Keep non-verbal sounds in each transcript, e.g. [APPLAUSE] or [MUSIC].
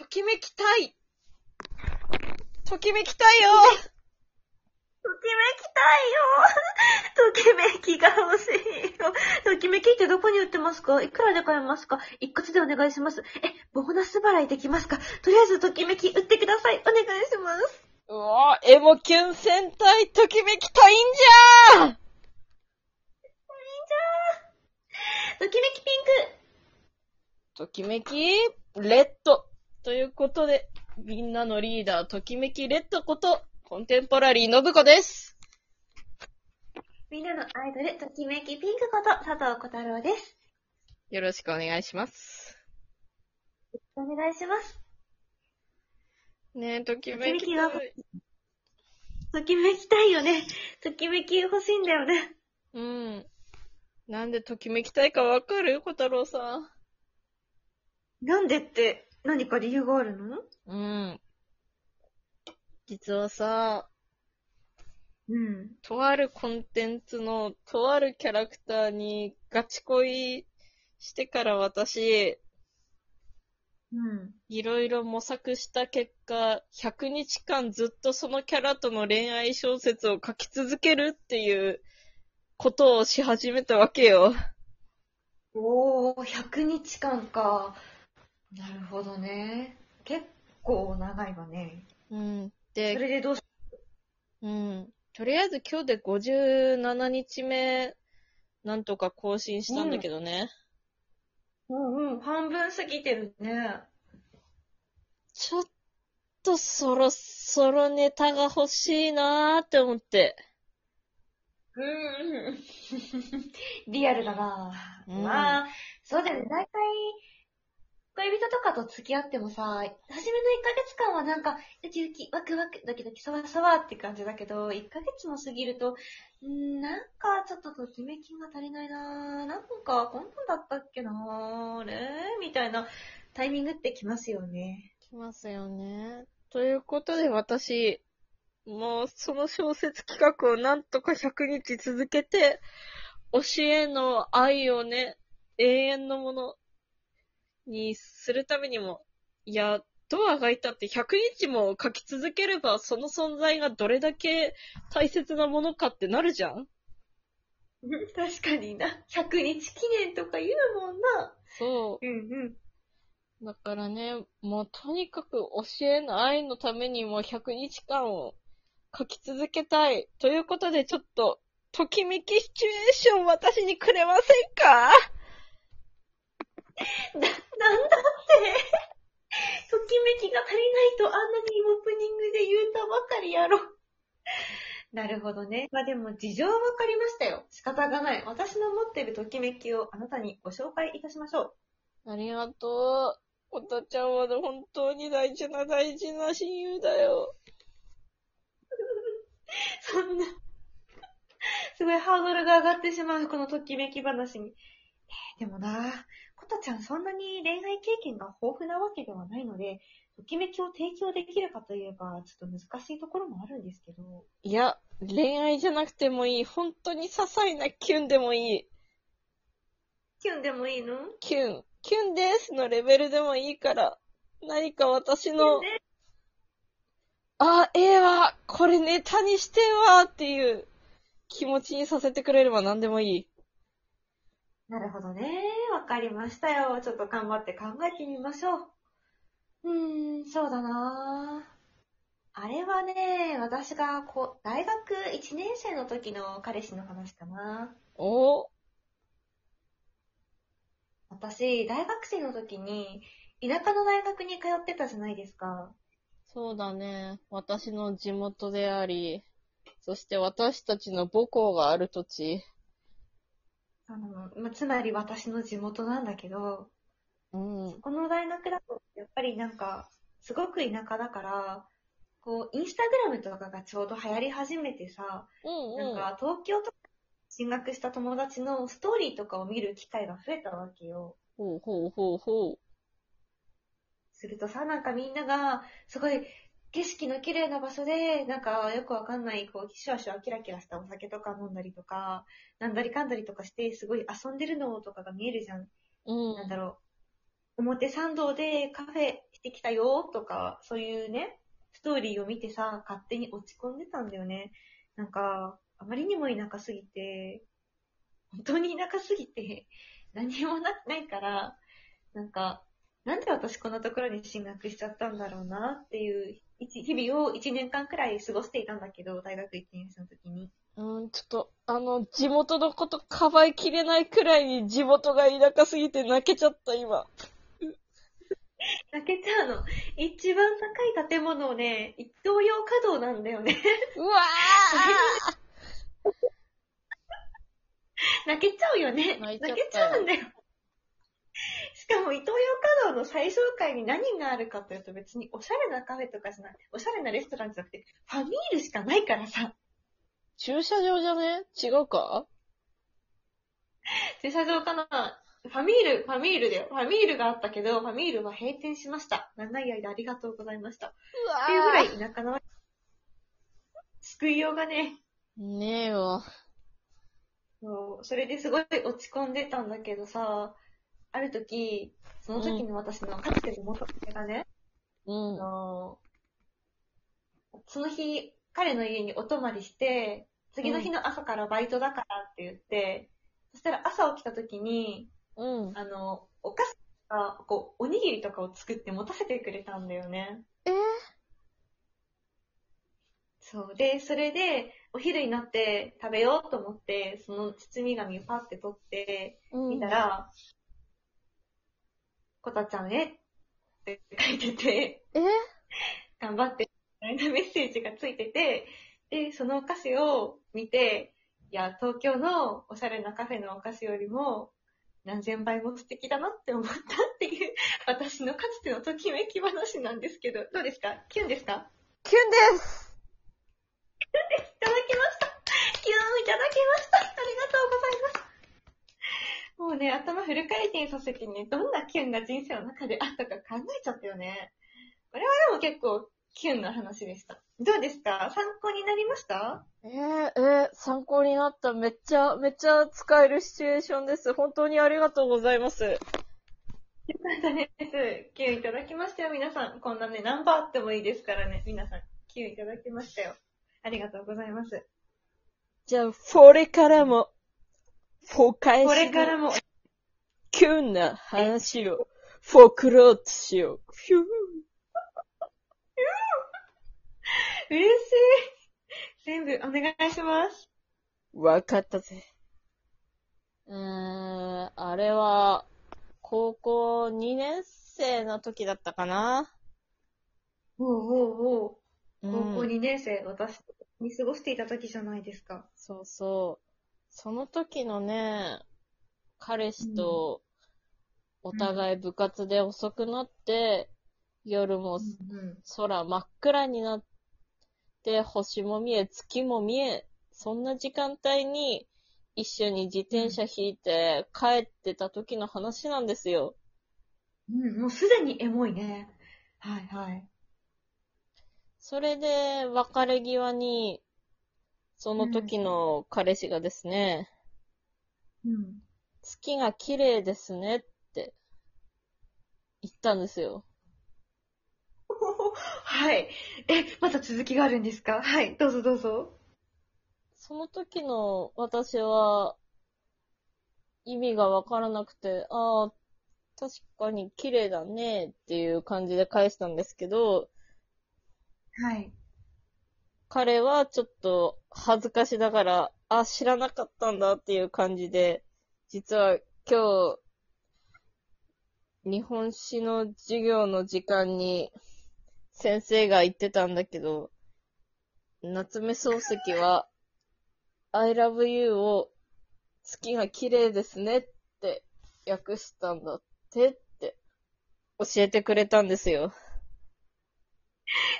ときめきたい。ときめきたいよ。ときめきたいよ。[LAUGHS] ときめきが欲しいよ。ときめきってどこに売ってますか？いくらで買えますか？一括でお願いします。え、ボーナス払いできますか？とりあえずときめき売ってください。お願いします。うわエモキュン戦隊ときめきたいんじゃーときめきピンク。ときめきレッドということで、みんなのリーダー、ときめきレッドこと、コンテンポラリーのぶこです。みんなのアイドル、ときめきピンクこと佐藤小太郎です。よろしくお願いします。お願いします。ねえ、ときめきときめきがたい。ときめきたいよね。ときめき欲しいんだよね。うん。なんでときめきたいかわかる？小太郎さん。なんでって何か理由があるの？うん。実はさ、うん。とあるコンテンツのとあるキャラクターにガチ恋してから私、うん。いろいろ模索した結果、100日間ずっとそのキャラとの恋愛小説を書き続けるっていうことをし始めたわけよ。おー、100日間か。なるほどね。結構長いわね。うん。そで、れでどうし、うん。とりあえず今日で57日目、なんとか更新したんだけどね。うんうん、半分過ぎてるね。ちょっとそろそろネタが欲しいなーって思って。うん。[LAUGHS] リアルだな、うんまあ、そうだよね。だいたい、恋人とかと付き合ってもさ、初めの1ヶ月間はなんか、ウキウキ、ワクワク、ドキドキ、そわそわって感じだけど、1ヶ月も過ぎると、んなんかちょっとときめきが足りないななんか、こんなんだったっけなあれみたいなタイミングってきますよね。きますよね。ということで私、もうその小説企画をなんとか100日続けて、推しへの愛をね、永遠のものにするためにも、いや、どうあがいたって100日も書き続ければ、その存在がどれだけ大切なものかってなるじゃん [LAUGHS] 確かにな。100日記念とか言うもんな。そう。うんうん。だからね、もうとにかく教えの愛のためにも100日間を書き続けたい。ということでちょっと、ときめきシチュエーション私にくれませんか？な、なんだって [LAUGHS] ときめきが足りないとあんなにオープニングで言うたばかりやろ。なるほどね。まあでも事情はわかりましたよ。仕方がない。私の持ってるときめきをあなたにご紹介いたしましょう。ありがとう。おたちゃんは本当に大事な大事な親友だよ。[LAUGHS] そんな、すごいハードルが上がってしまう、このときめき話に。えーでもな、ことちゃんそんなに恋愛経験が豊富なわけではないので、ときめきを提供できるかといえば、ちょっと難しいところもあるんですけど。いや、恋愛じゃなくてもいい。本当に些細なキュンでもいい。キュンでもいいの？キュン。キュンですのレベルでもいいから。何か私の、ねあ、ええわ、これネタにしてえわっていう気持ちにさせてくれれば何でもいい。なるほどね。わかりましたよ。ちょっと頑張って考えてみましょう。うーん、そうだなあれはね、私がこう、大学1年生の時の彼氏の話かな。お？私、大学生の時に、田舎の大学に通ってたじゃないですか。そうだね。私の地元であり、そして私たちの母校がある土地。あの、まあ、つまり私の地元なんだけど、うん。この大学だと、やっぱりなんか、すごく田舎だから、こう、インスタグラムとかがちょうど流行り始めてさ、うんうん。なんか東京とか進学した友達のストーリーとかを見る機会が増えたわけよ。ほうほうほうほう。するとさ、なんかみんなが、すごい、景色の綺麗な場所で、なんかよくわかんない、こう、シュワシュワキラキラしたお酒とか飲んだりとか、なんだりかんだりとかして、すごい遊んでるのとかが見えるじゃん。うん。なんだろう。表参道でカフェしてきたよとか、そういうね、ストーリーを見てさ、勝手に落ち込んでたんだよね。なんか、あまりにも田舎すぎて、本当に田舎すぎて、何もなないから、なんか、なんで私こんなところに進学しちゃったんだろうなっていう一日々を1年間くらい過ごしていたんだけど、大学1年生の時に。うん、ちょっと、あの、地元のことかばいきれないくらいに地元が田舎すぎて泣けちゃった、今。泣けちゃうの。一番高い建物をね、一等用稼働なんだよね。うわ [LAUGHS] 泣けちゃうよね。泣けちゃうんだよ。しかも、イトーヨー稼働の最上階に何があるかというと別におしゃれなカフェとかじゃなくて、おしゃれなレストランじゃなくて、ファミールしかないからさ。駐車場じゃね？違うか駐車場かな？ファミール、ファミールだよ。ファミールがあったけど、ファミールは閉店しました。長い間ありがとうございました。っうわていうぐらい田舎の、救いようがね、ねえわ。そうそれですごい落ち込んでたんだけどさ、ある時、その時の私のかつての元彼がね、うんあ。のその日、彼の家にお泊まりして、次の日の朝からバイトだからって言って、そしたら朝起きた時に、うん。あの、お菓子とか、こう、おにぎりとかを作って持たせてくれたんだよね。えそう。で、それで、お昼になって食べようと思って、その包み紙をパッて取って、うん。見たら、こたちゃんへって書いてて、え？頑張って、メッセージがついてて、で、そのお菓子を見て、いや、東京のおしゃれなカフェのお菓子よりも、何千倍も素敵だなって思ったっていう、私のかつてのときめき話なんですけど、どうですか？キュンですか？キュンです。いただきました。キュンいただきましたありがとうございますもうね、頭フル回転させてね、どんなキュンが人生の中であったか考えちゃったよね。これはでも結構キュンの話でした。どうですか？参考になりました？えー、えー、参考になった。めっちゃ、めっちゃ使えるシチュエーションです。本当にありがとうございます。よかったです。キュンいただきましたよ、皆さん。こんなね、ナンバーあってもいいですからね、皆さん。キュンいただきましたよ。ありがとうございます。じゃあ、これからも、フォー返しこれからのも、キュンな話を、フォークローツしよう。フュー嬉しい。全部お願いします。わかったぜ。うーん、あれは、高校2年生の時だったかな。おうおうおう。うん高校2年生、私に過ごしていた時じゃないですか。そうそう。その時のね、彼氏と、お互い部活で遅くなって、夜もうん。空真っ暗になって、星も見え、月も見え、そんな時間帯に一緒に自転車引いて帰ってた時の話なんですよ。うん、もうすでにエモいね。はいはい。それで別れ際に、その時の彼氏がですね、うん。月が綺麗ですねって言ったんですよ。[LAUGHS] はい。え、まだ続きがあるんですか？はい、どうぞどうぞ。その時の私は意味がわからなくて、ああ、確かに綺麗だねっていう感じで返したんですけど、はい。彼はちょっと恥ずかしながら、あ、知らなかったんだっていう感じで、実は今日、日本史の授業の時間に先生が言ってたんだけど、夏目漱石は、I love you を月が綺麗ですねって訳したんだってって教えてくれたんですよ。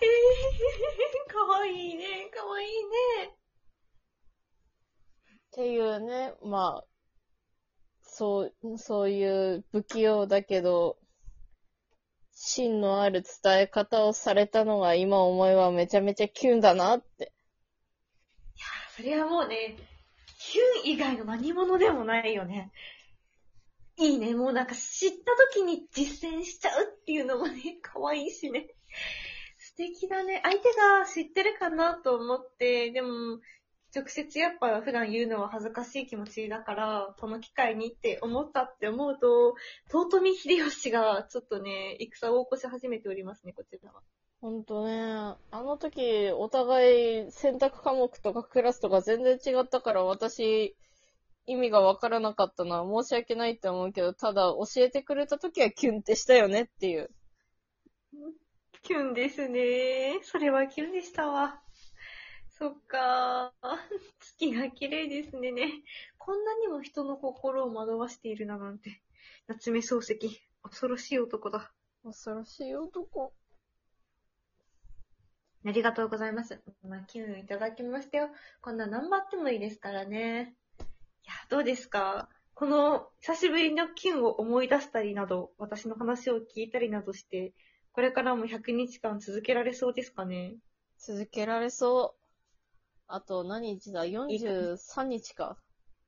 えー、かわいいね、かわいいね。っていうね、まあ、そう、そういう不器用だけど、芯のある伝え方をされたのが今思えばめちゃめちゃキュンだなって。いやそれはもうね、キュン以外の何者でもないよね。いいね。もうなんか知った時に実践しちゃうっていうのもね、可愛いしね。素敵だね。相手が知ってるかなと思って、でも、直接やっぱ普段言うのは恥ずかしい気持ちだから、この機会にって思ったって思うと、豊臣秀吉がちょっとね、戦を起こし始めておりますね、こちらは。ほんとね、あの時、お互い選択科目とかクラスとか全然違ったから、私、意味がわからなかったのは申し訳ないって思うけど、ただ教えてくれた時はキュンってしたよねっていう。キュンですね。それはキュンでしたわ。そっかー。[LAUGHS] 月が綺麗ですねね。こんなにも人の心を惑わしているななんて。夏目漱石。恐ろしい男だ。恐ろしい男。ありがとうございます。まあ、キュンいただきましたよ。こんな何張ってもいいですからね。いや、どうですか？この久しぶりのキュンを思い出したりなど、私の話を聞いたりなどして、これからも100日間続けられそうですかね？続けられそう。あと何日だ ?43 日か。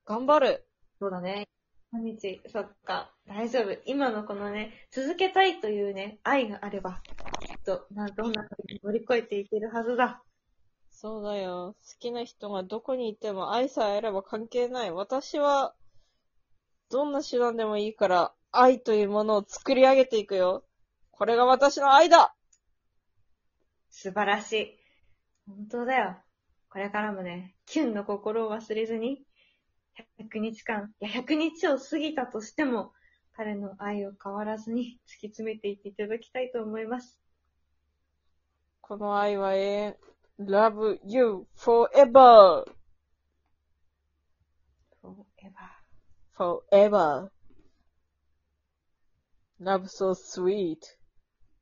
頑張る。そうだね。毎日、そっか、大丈夫。今のこのね、続けたいというね、愛があれば、きっと、な、どんな風に乗り越えていけるはずだ。そうだよ。好きな人がどこにいても愛さえあれば関係ない。私は、どんな手段でもいいから、愛というものを作り上げていくよ。これが私の愛だ素晴らしい。本当だよ。これからもね、キュンの心を忘れずに、100日間、いや、100日を過ぎたとしても、彼の愛を変わらずに突き詰めていっていただきたいと思います。この愛は永遠。love you forever! forever. forever. love so sweet.